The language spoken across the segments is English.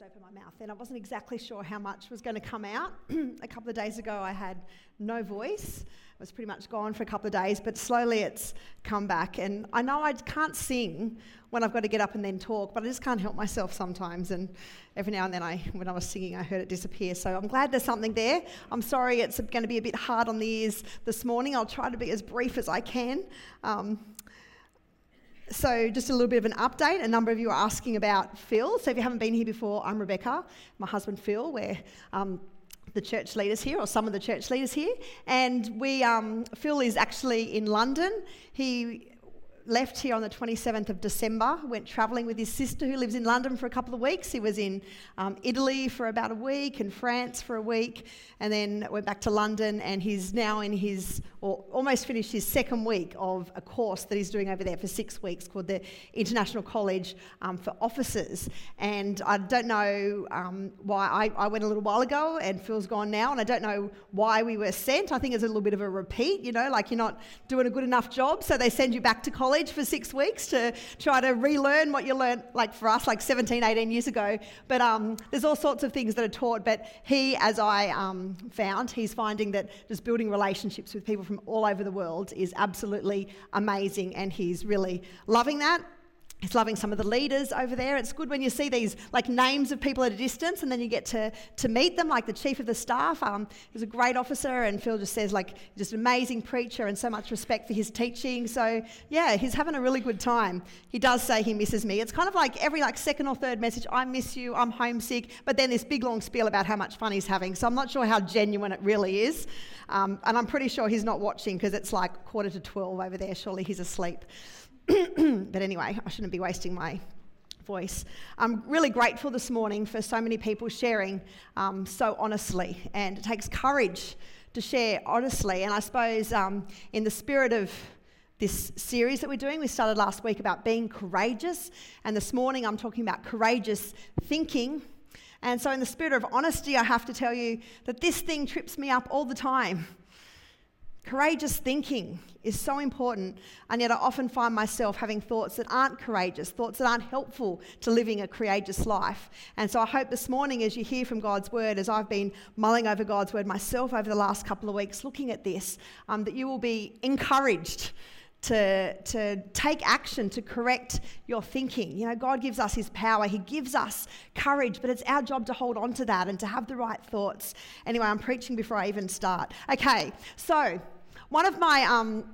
just open my mouth. And I wasn't exactly sure how much was going to come out. a couple of days ago, I had no voice. I was pretty much gone for a couple of days, but slowly it's come back. And I know I can't sing when I've got to get up and then talk, but I just can't help myself sometimes. And every now and then, I, when I was singing, I heard it disappear. So I'm glad there's something there. I'm sorry it's going to be a bit hard on the ears this morning. I'll try to be as brief as I can. Um, so, just a little bit of an update. A number of you are asking about Phil. So, if you haven't been here before, I'm Rebecca, my husband Phil. We're um, the church leaders here, or some of the church leaders here. And we, um, Phil is actually in London. He left here on the 27th of December, went travelling with his sister who lives in London for a couple of weeks. He was in um, Italy for about a week and France for a week, and then went back to London. And he's now in his, or almost finished his second week of a course that he's doing over there for six weeks called the International College um, for Officers. And I don't know um, why I, I went a little while ago, and Phil's gone now, and I don't know why we were sent. I think it's a little bit of a repeat, you know, like you're not doing a good enough job, so they send you back to college college for six weeks to try to relearn what you learned, like for us, like 17, 18 years ago. But um, there's all sorts of things that are taught. But he, as I um, found, he's finding that just building relationships with people from all over the world is absolutely amazing, and he's really loving that. He's loving some of the leaders over there. It's good when you see these like names of people at a distance and then you get to, to meet them, like the chief of the staff. Um, he's a great officer, and Phil just says, like, just an amazing preacher and so much respect for his teaching. So, yeah, he's having a really good time. He does say he misses me. It's kind of like every like second or third message, I miss you, I'm homesick, but then this big long spiel about how much fun he's having. So I'm not sure how genuine it really is. Um, and I'm pretty sure he's not watching because it's like quarter to 12 over there. Surely he's asleep. but anyway, I shouldn't be wasting my voice. I'm really grateful this morning for so many people sharing um, so honestly, and it takes courage to share honestly. And I suppose um, in the spirit of this series that we're doing, we started last week about being courageous, and this morning I'm talking about courageous thinking. And so, in the spirit of honesty, I have to tell you that this thing trips me up all the time. Courageous thinking is so important, and yet I often find myself having thoughts that aren't courageous, thoughts that aren't helpful to living a courageous life. And so I hope this morning, as you hear from God's word, as I've been mulling over God's word myself over the last couple of weeks, looking at this, um, that you will be encouraged to, to take action to correct your thinking. You know, God gives us His power, He gives us courage, but it's our job to hold on to that and to have the right thoughts. Anyway, I'm preaching before I even start. Okay, so one of my um,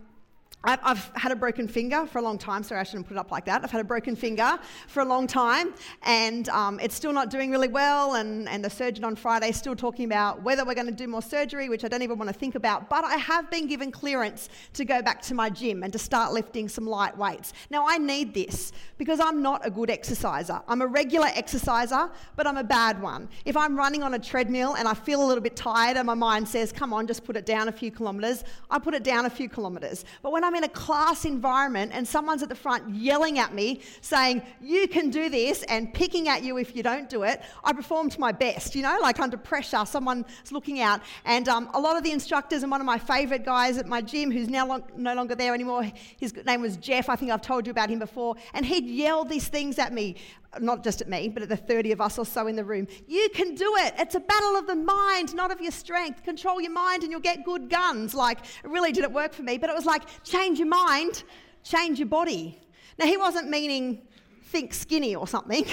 I've had a broken finger for a long time. Sorry, I shouldn't put it up like that. I've had a broken finger for a long time, and um, it's still not doing really well. And, and the surgeon on Friday is still talking about whether we're going to do more surgery, which I don't even want to think about. But I have been given clearance to go back to my gym and to start lifting some light weights. Now, I need this because I'm not a good exerciser. I'm a regular exerciser, but I'm a bad one. If I'm running on a treadmill and I feel a little bit tired and my mind says, come on, just put it down a few kilometres, I put it down a few kilometres. But when I'm in a class environment and someone's at the front yelling at me, saying, You can do this, and picking at you if you don't do it, I perform to my best, you know, like under pressure, someone's looking out. And um, a lot of the instructors, and one of my favourite guys at my gym, who's now long, no longer there anymore, his name was Jeff, I think I've told you about him before, and he'd yell these things at me not just at me, but at the 30 of us or so in the room. You can do it. It's a battle of the mind, not of your strength. Control your mind and you'll get good guns. Like, it really didn't work for me, but it was like, change your mind, change your body. Now, he wasn't meaning think skinny or something.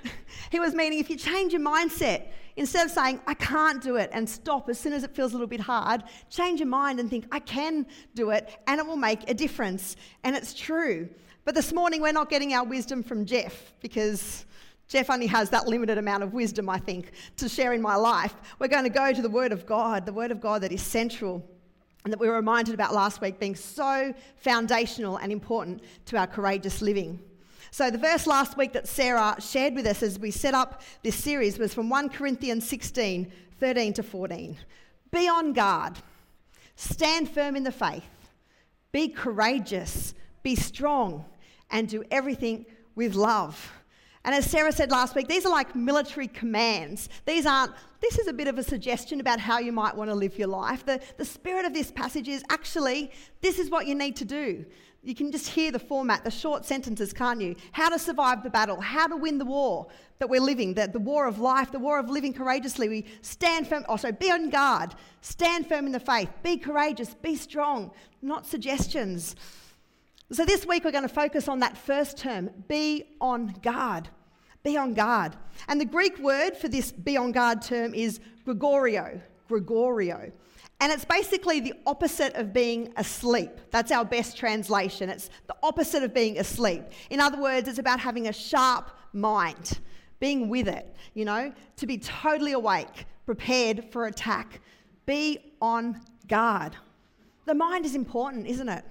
he was meaning if you change your mindset, instead of saying, I can't do it and stop as soon as it feels a little bit hard, change your mind and think, I can do it and it will make a difference. And it's true. But this morning, we're not getting our wisdom from Jeff because Jeff only has that limited amount of wisdom, I think, to share in my life. We're going to go to the Word of God, the Word of God that is central and that we were reminded about last week being so foundational and important to our courageous living. So, the verse last week that Sarah shared with us as we set up this series was from 1 Corinthians 16 13 to 14. Be on guard, stand firm in the faith, be courageous, be strong and do everything with love. And as Sarah said last week, these are like military commands. These aren't, this is a bit of a suggestion about how you might want to live your life. The, the spirit of this passage is actually, this is what you need to do. you can just hear the format, the short sentences, can't you? How to survive the battle, how to win the war that we're living, the, the war of life, the war of living courageously. We stand firm, oh, also be on guard, stand firm in the faith, be courageous, be strong, not suggestions. So this week we're going to focus on that first term, be on guard. Be on guard. And the Greek word for this be on guard term is gregoreo. gregoreo. And it's basically the opposite of being asleep. That's our best translation. It's the opposite of being asleep. In other words, it's about having a sharp mind, being with it, you know, to be totally awake, prepared for attack. Be on guard. The mind is important, isn't it?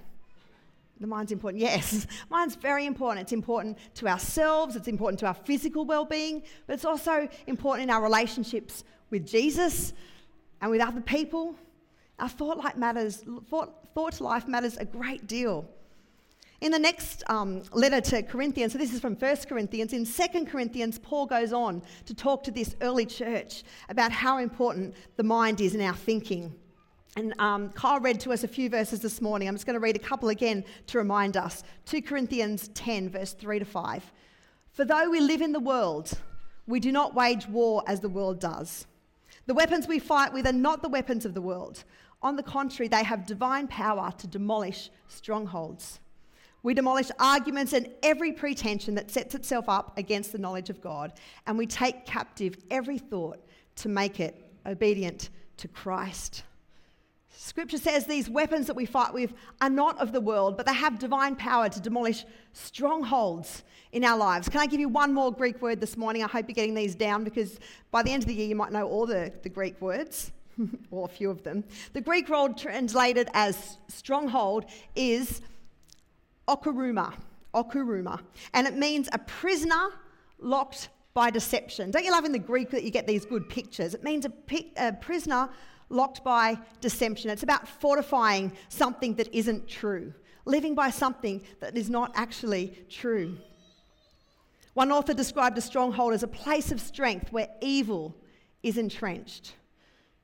The mind's important. Yes, mind's very important. It's important to ourselves, it's important to our physical well being, but it's also important in our relationships with Jesus and with other people our thought life matters, thought life matters a great deal. In the next um, letter to Corinthians, so this is from 1 Corinthians, in 2 Corinthians, Paul goes on to talk to this early church about how important the mind is in our thinking. And um, Kyle read to us a few verses this morning. I'm just going to read a couple again to remind us. 2 Corinthians 10, verse 3 to 5. For though we live in the world, we do not wage war as the world does. The weapons we fight with are not the weapons of the world. On the contrary, they have divine power to demolish strongholds. We demolish arguments and every pretension that sets itself up against the knowledge of God, and we take captive every thought to make it obedient to Christ. Scripture says these weapons that we fight with are not of the world, but they have divine power to demolish strongholds in our lives. Can I give you one more Greek word this morning? I hope you're getting these down because by the end of the year, you might know all the, the Greek words. or a few of them. The Greek word translated as stronghold is ochuroma, ochuroma, and it means a prisoner locked by deception. Don't you love in the Greek that you get these good pictures? It means a, a prisoner locked by deception. It's about fortifying something that isn't true, living by something that is not actually true. One author described a stronghold as a place of strength where evil is entrenched.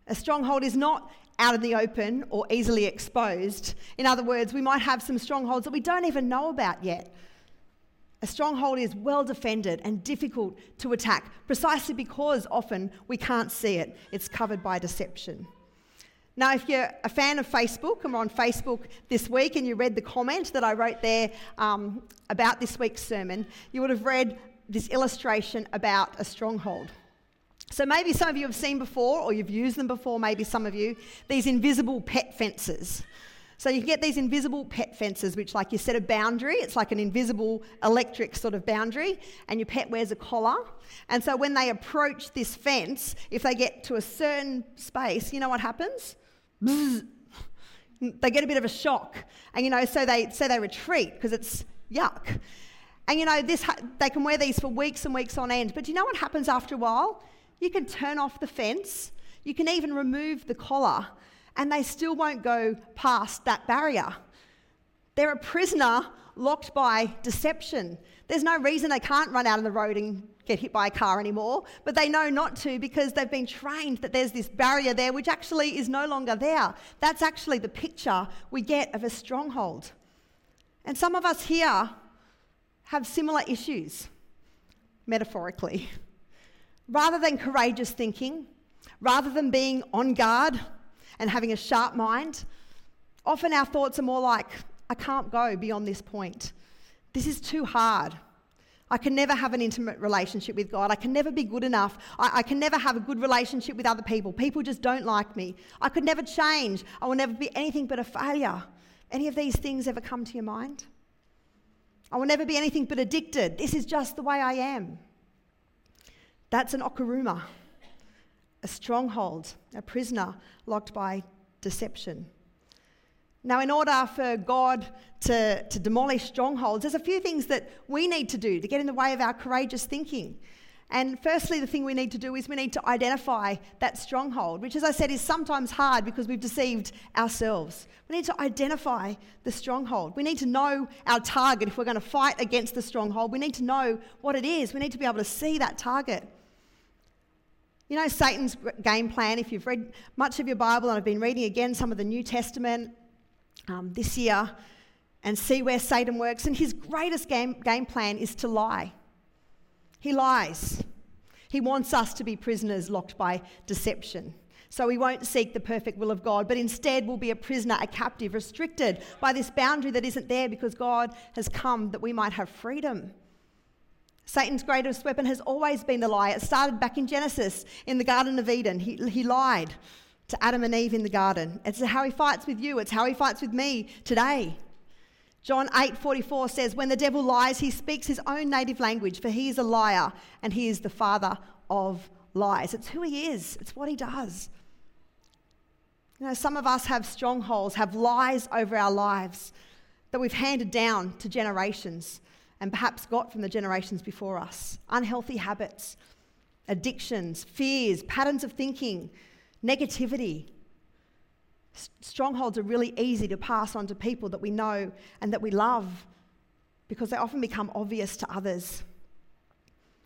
A stronghold is not out in the open or easily exposed. In other words, we might have some strongholds that we don't even know about yet. A stronghold is well defended and difficult to attack precisely because often we can't see it. It's covered by deception. Now, if you're a fan of Facebook and we're on Facebook this week and you read the comment that I wrote there um, about this week's sermon, you would have read this illustration about a stronghold. So maybe some of you have seen before, or you've used them before, maybe some of you, these invisible pet fences. So you can get these invisible pet fences, which like you set a boundary, it's like an invisible electric sort of boundary, and your pet wears a collar. And so when they approach this fence, if they get to a certain space, you know what happens? They get a bit of a shock. And you know, so they so they retreat because it's yuck. And you know, this they can wear these for weeks and weeks on end. But do you know what happens after a while? You can turn off the fence, you can even remove the collar, and they still won't go past that barrier. They're a prisoner locked by deception. There's no reason they can't run out on the road and get hit by a car anymore, but they know not to because they've been trained that there's this barrier there which actually is no longer there. That's actually the picture we get of a stronghold. And some of us here have similar issues, metaphorically. Rather than courageous thinking, rather than being on guard and having a sharp mind, often our thoughts are more like, I can't go beyond this point. This is too hard. I can never have an intimate relationship with God. I can never be good enough. I, I, can never have a good relationship with other people. People just don't like me. I could never change. I will never be anything but a failure. Any of these things ever come to your mind? I will never be anything but addicted. This is just the way I am. That's an ochuroma, a stronghold, a prisoner locked by deception. Now, in order for God to, to demolish strongholds, there's a few things that we need to do to get in the way of our courageous thinking. And firstly, the thing we need to do is we need to identify that stronghold, which, as I said, is sometimes hard because we've deceived ourselves. We need to identify the stronghold. We need to know our target. If we're going to fight against the stronghold, we need to know what it is. We need to be able to see that target. You know, Satan's game plan, if you've read much of your Bible, and I've been reading again some of the New Testament um, this year, and see where Satan works. And his greatest game, game plan is to lie. He lies. He wants us to be prisoners locked by deception. So we won't seek the perfect will of God, but instead we'll be a prisoner, a captive, restricted by this boundary that isn't there because God has come that we might have freedom. Satan's greatest weapon has always been the lie. It started back in Genesis in the Garden of Eden. He, he lied to Adam and Eve in the garden. It's how he fights with you, it's how he fights with me today. John 8:44 says when the devil lies he speaks his own native language for he is a liar and he is the father of lies. It's who he is. It's what he does. You know, some of us have strongholds, have lies over our lives that we've handed down to generations and perhaps got from the generations before us. Unhealthy habits, addictions, fears, patterns of thinking, negativity. Strongholds are really easy to pass on to people that we know and that we love because they often become obvious to others.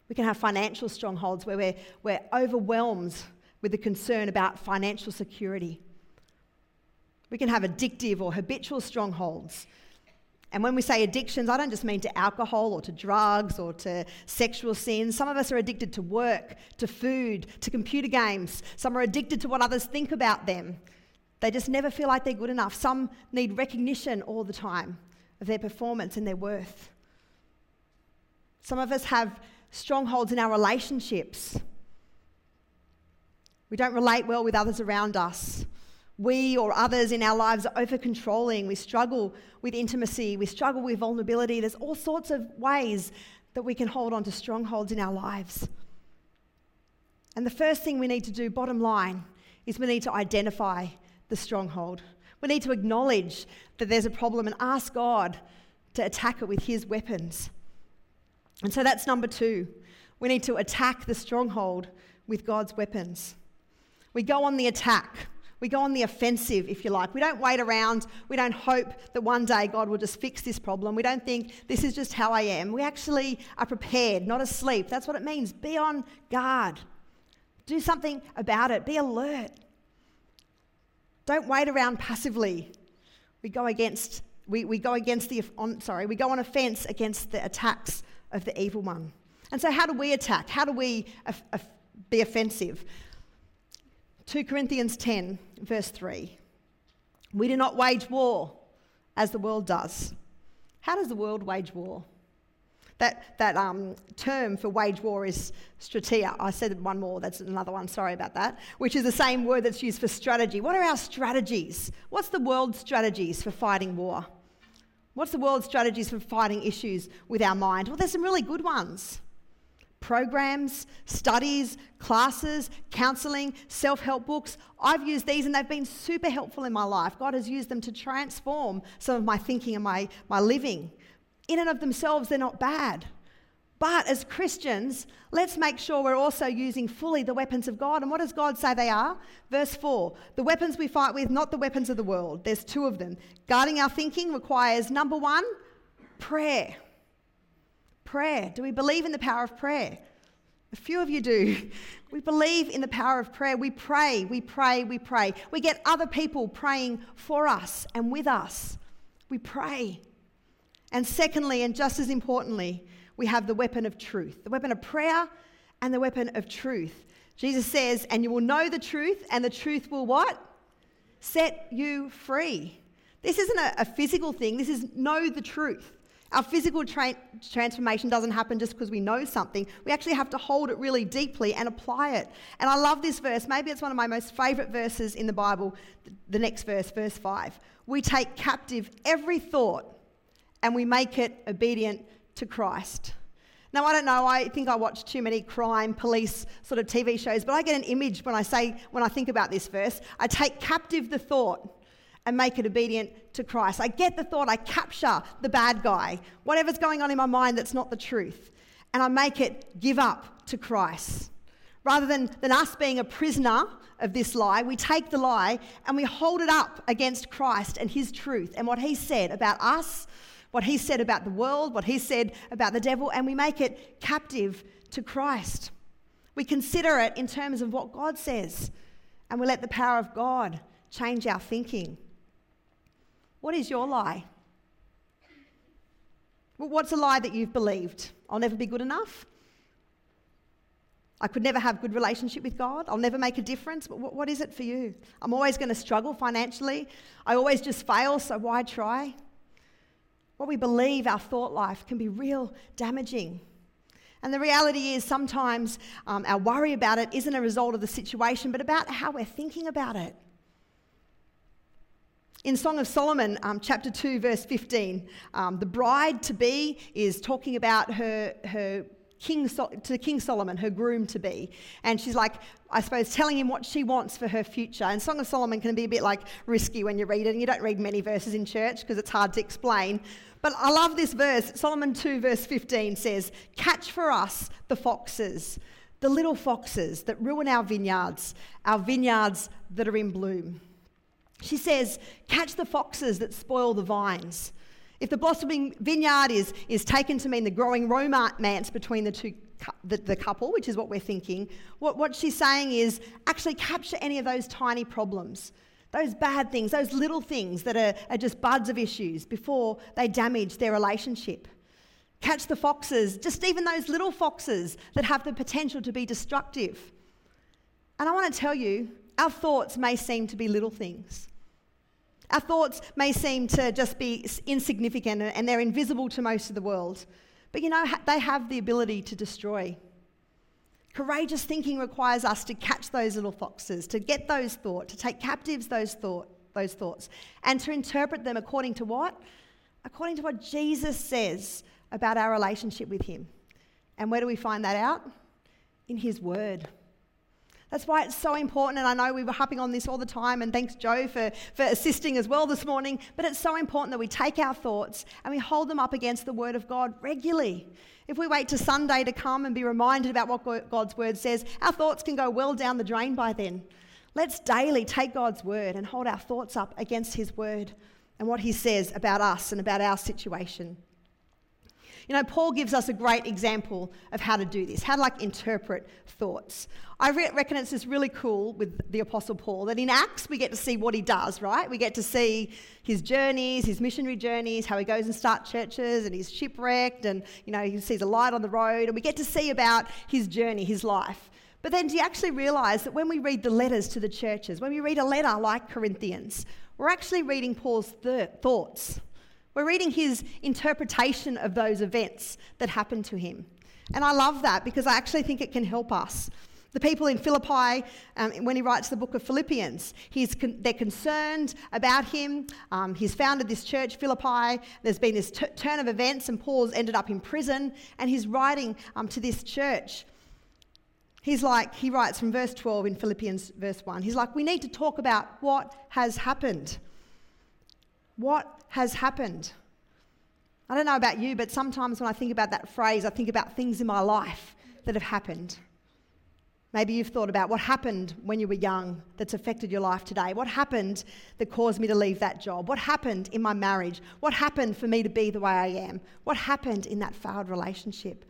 We can have financial strongholds where we're, we're overwhelmed with the concern about financial security. We can have addictive or habitual strongholds. And when we say addictions, I don't just mean to alcohol or to drugs or to sexual sins. Some of us are addicted to work, to food, to computer games. Some are addicted to what others think about them. They just never feel like they're good enough. Some need recognition all the time of their performance and their worth. Some of us have strongholds in our relationships. We don't relate well with others around us we or others in our lives are over controlling. We struggle with intimacy. We struggle with vulnerability. There's all sorts of ways that we can hold on to strongholds in our lives. And the first thing we need to do, bottom line, is we need to identify the stronghold. We need to acknowledge that there's a problem and ask God to attack it with His weapons. And so that's number two. We need to attack the stronghold with God's weapons. We go on the attack. We go on the offensive, if you like. We don't wait around. We don't hope that one day God will just fix this problem. We don't think this is just how I am. We actually are prepared, not asleep. That's what it means. Be on guard. Do something about it. Be alert. Don't wait around passively. We go against, we, we go against the, on, sorry, we go on offense against the attacks of the evil one. And so, how do we attack? How do we uh, uh, be offensive? 2 Corinthians 10, verse 3. We do not wage war as the world does. How does the world wage war? That, that um, term for wage war is strategia. I said one more, that's another one, sorry about that, which is the same word that's used for strategy. What are our strategies? What's the world's strategies for fighting war? What's the world's strategies for fighting issues with our mind? Well, there's some really good ones programs, studies, classes, counseling, self help books. I've used these and they've been super helpful in my life. God has used them to transform some of my thinking and my, my living. In and of themselves, they're not bad. But as Christians, let's make sure we're also using fully the weapons of God. And what does God say they are? Verse 4 The weapons we fight with, not the weapons of the world. There's two of them. Guarding our thinking requires number one, prayer prayer? Do we believe in the power of prayer? A few of you do. We believe in the power of prayer. We pray, we pray, we pray. We get other people praying for us and with us. We pray. And secondly, and just as importantly, we have the weapon of truth the weapon of prayer and the weapon of truth. Jesus says, and you will know the truth, and the truth will what? Set you free. This isn't a, a physical thing, this is know the truth. Our physical tra- transformation doesn't happen just because we know something. We actually have to hold it really deeply and apply it. And I love this verse. Maybe it's one of my most favourite verses in the Bible. The next verse, verse 5. We take captive every thought and we make it obedient to Christ. Now, I don't know, I think I watch too many crime, police sort of TV shows, but I get an image when I say, when I think about this verse. I take captive the thought and make it obedient to Christ. I get the thought, I capture the bad guy, whatever's going on in my mind that's not the truth, and I make it give up to Christ. Rather than, than us being a prisoner of this lie, we take the lie and we hold it up against Christ and his truth and what he said about us, what he said about the world, what he said about the devil, and we make it captive to Christ. We consider it in terms of what God says, and we let the power of God change our thinking. What is your lie? Well, what's a lie that you've believed? I'll never be good enough. I could never have good relationship with God. I'll never make a difference. But what is it for you? I'm always going to struggle financially. I always just fail, so why try? What we believe, our thought life, can be real damaging. And the reality is, sometimes um, our worry about it isn't a result of the situation, but about how we're thinking about it. In Song of Solomon, um, chapter 2, verse 15, um, the bride to be is talking about her, her King so- to King Solomon, her groom to be. And she's like, I suppose, telling him what she wants for her future. And Song of Solomon can be a bit like risky when you read it, and you don't read many verses in church because it's hard to explain. But I love this verse. Solomon 2, verse 15 says, Catch for us the foxes, the little foxes that ruin our vineyards, our vineyards that are in bloom. She says, Catch the foxes that spoil the vines. If the blossoming vineyard is, is taken to mean the growing romance between the two the, the, couple, which is what we're thinking, what, what she's saying is actually capture any of those tiny problems, those bad things, those little things that are, are just buds of issues before they damage their relationship. Catch the foxes, just even those little foxes that have the potential to be destructive. And I want to tell you, our thoughts may seem to be little things. Our thoughts may seem to just be insignificant and they're invisible to most of the world. But you know, they have the ability to destroy. Courageous thinking requires us to catch those little foxes, to get those thoughts, to take captives those, thought, those thoughts, and to interpret them according to what? According to what Jesus says about our relationship with Him. And where do we find that out? In His Word. That's why it's so important, and I know we were harping on this all the time, and thanks, Joe, for, for assisting as well this morning. But it's so important that we take our thoughts and we hold them up against the Word of God regularly. If we wait to Sunday to come and be reminded about what God's Word says, our thoughts can go well down the drain by then. Let's daily take God's Word and hold our thoughts up against His Word and what He says about us and about our situation. You know, Paul gives us a great example of how to do this, how to like interpret thoughts. I re- reckon it's just really cool with the Apostle Paul that in Acts we get to see what he does, right? We get to see his journeys, his missionary journeys, how he goes and starts churches and he's shipwrecked and, you know, he sees a light on the road and we get to see about his journey, his life. But then do you actually realize that when we read the letters to the churches, when we read a letter like Corinthians, we're actually reading Paul's th- thoughts. We're reading his interpretation of those events that happened to him. And I love that because I actually think it can help us. The people in Philippi, um, when he writes the book of Philippians, con- they're concerned about him. Um, he's founded this church, Philippi. There's been this t- turn of events, and Paul's ended up in prison, and he's writing um, to this church. He's like, he writes from verse 12 in Philippians, verse 1. He's like, we need to talk about what has happened. What has happened? I don't know about you, but sometimes when I think about that phrase, I think about things in my life that have happened. Maybe you've thought about what happened when you were young that's affected your life today. What happened that caused me to leave that job? What happened in my marriage? What happened for me to be the way I am? What happened in that failed relationship?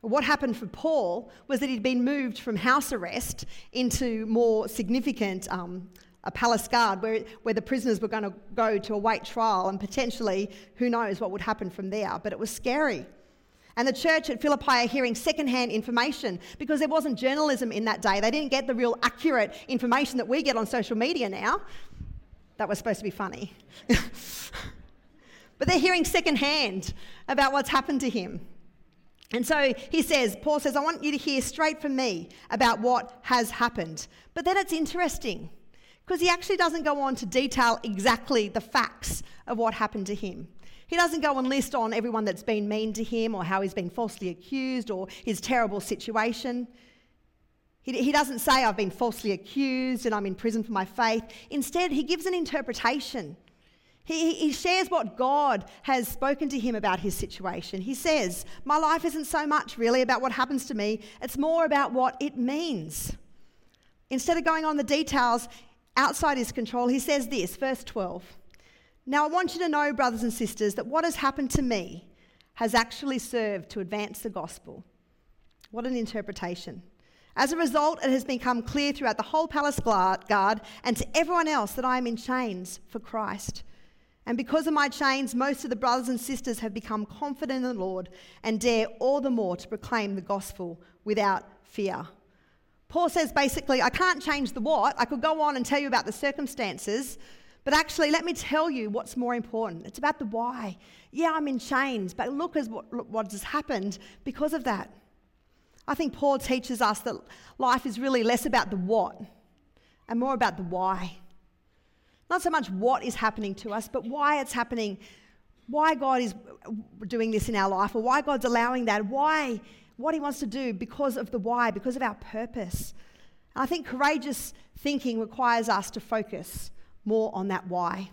What happened for Paul was that he'd been moved from house arrest into more significant um, a palace guard where, where the prisoners were going to go to await trial and potentially who knows what would happen from there. But it was scary. And the church at Philippi are hearing secondhand information because there wasn't journalism in that day. They didn't get the real accurate information that we get on social media now. That was supposed to be funny. but they're hearing secondhand about what's happened to him. And so he says, Paul says, I want you to hear straight from me about what has happened. But then it's interesting because he actually doesn't go on to detail exactly the facts of what happened to him. He doesn't go and list on everyone that's been mean to him or how he's been falsely accused or his terrible situation. He, he doesn't say, I've been falsely accused and I'm in prison for my faith. Instead, he gives an interpretation. He, he shares what God has spoken to him about his situation. He says, My life isn't so much really about what happens to me, it's more about what it means. Instead of going on the details, outside his control, he says this, verse 12. Now I want you to know, brothers and sisters, that what has happened to me has actually served to advance the gospel. What an interpretation. As a result, it has become clear throughout the whole palace guard and to everyone else that I am in chains for Christ. And because of my chains, most of the brothers and sisters have become confident in the Lord and dare all the more to proclaim the gospel without fear. Paul says basically, I can't change the what. I could go on and tell you about the circumstances, but actually, let me tell you what's more important. It's about the why. Yeah, I'm in chains, but look at what, what has happened because of that. I think Paul teaches us that life is really less about the what and more about the why. Not so much what is happening to us, but why it's happening, why God is doing this in our life, or why God's allowing that, why, what He wants to do because of the why, because of our purpose. I think courageous thinking requires us to focus more on that why.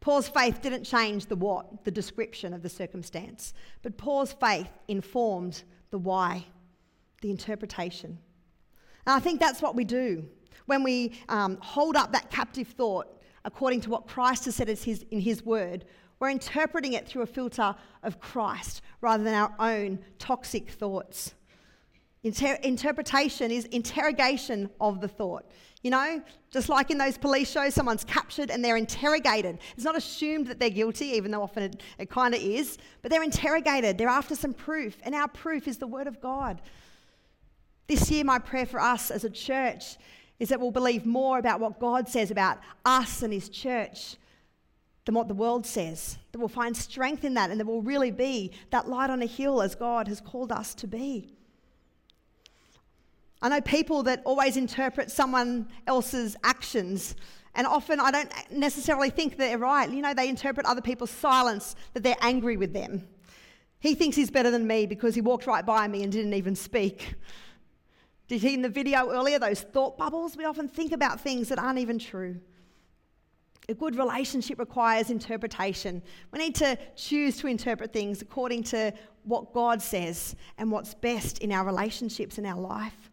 Paul's faith didn't change the what, the description of the circumstance, but Paul's faith informed the why, the interpretation. And I think that's what we do when we um, hold up that captive thought according to what Christ has said his, in his word. We're interpreting it through a filter of Christ rather than our own toxic thoughts. Inter- interpretation is interrogation of the thought. You know, just like in those police shows, someone's captured and they're interrogated. It's not assumed that they're guilty, even though often it, it kind of is, but they're interrogated. They're after some proof, and our proof is the Word of God. This year, my prayer for us as a church is that we'll believe more about what God says about us and His church than what the world says. That we'll find strength in that and that we'll really be that light on a hill as God has called us to be. I know people that always interpret someone else's actions, and often I don't necessarily think they're right. You know, they interpret other people's silence that they're angry with them. He thinks he's better than me because he walked right by me and didn't even speak. Did he in the video earlier, those thought bubbles? We often think about things that aren't even true. A good relationship requires interpretation. We need to choose to interpret things according to what God says and what's best in our relationships in our life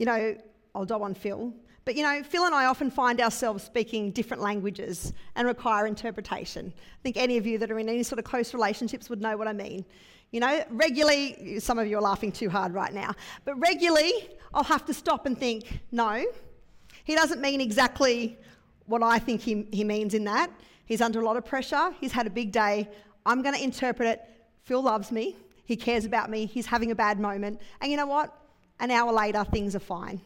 you know, I'll do on Phil. But you know, Phil and I often find ourselves speaking different languages and require interpretation. I think any of you that are in any sort of close relationships would know what I mean. You know, regularly, some of you are laughing too hard right now, but regularly I'll have to stop and think, no, he doesn't mean exactly what I think he, he means in that. He's under a lot of pressure, he's had a big day. I'm going to interpret it. Phil loves me, he cares about me, he's having a bad moment. And you know what? An hour later, things are fine.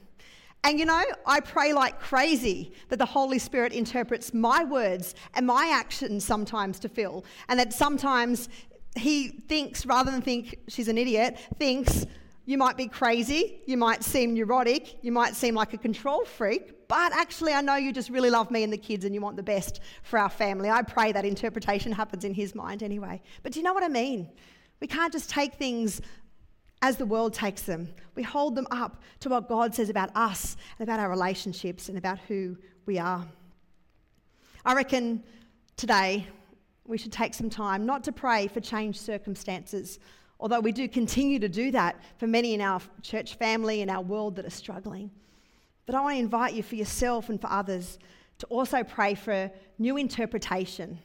And you know, I pray like crazy that the Holy Spirit interprets my words and my actions sometimes to Phil, and that sometimes he thinks, rather than think she's an idiot, thinks you might be crazy, you might seem neurotic, you might seem like a control freak, but actually, I know you just really love me and the kids and you want the best for our family. I pray that interpretation happens in his mind anyway. But do you know what I mean? We can't just take things as the world takes them. We hold them up to what God says about us and about our relationships and about who we are. I reckon today we should take some time not to pray for changed circumstances, although we do continue to do that for many in our church family and our world that are struggling. But I want to invite you for yourself and for others to also pray for a new interpretation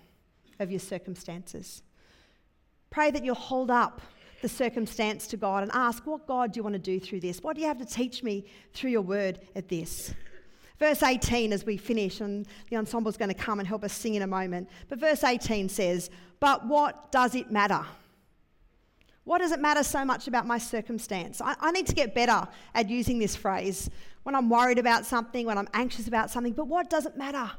of your circumstances. Pray that you'll hold up the circumstance to God and ask, What God do you want to do through this? What do you have to teach me through your word at this? Verse 18, as we finish, and the ensemble is going to come and help us sing in a moment. But verse 18 says, But what does it matter? What does it matter so much about my circumstance? I, I, need to get better at using this phrase when I'm worried about something, when I'm anxious about something. But what doesn't matter?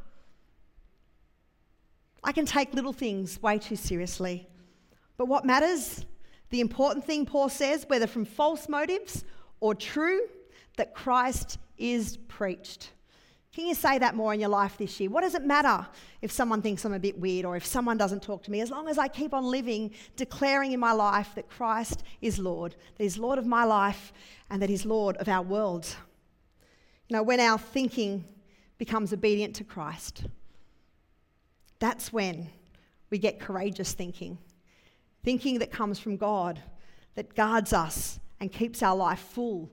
I can take little things way too seriously. But what matters the important thing, Paul says, whether from false motives or true, that Christ is preached. Can you say that more in your life this year? What does it matter if someone thinks I'm a bit weird or if someone doesn't talk to me? As long as I keep on living, declaring in my life that Christ is Lord, that He's Lord of my life and that He's Lord of our world. Know, when our thinking becomes obedient to Christ, that's when we get courageous thinking thinking that comes from God, that guards us and keeps our life full,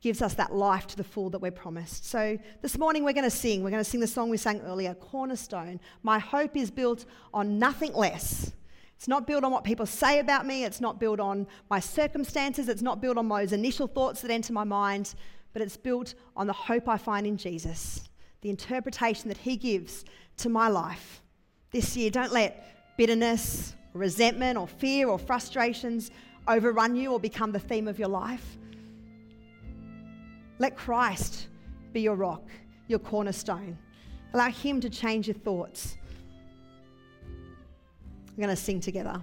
gives us that life to the full that we're promised. So this morning we're going to sing. We're going to sing the song we sang earlier, Cornerstone. My hope is built on nothing less. It's not built on what people say about me. It's not built on my circumstances. It's not built on those initial thoughts that enter my mind, but it's built on the hope I find in Jesus the interpretation that He gives to my life. This year, don't let bitterness, resentment, or fear, or frustrations overrun you or become the theme of your life. Let Christ be your rock, your cornerstone. Allow Him to change your thoughts. We're going to sing together.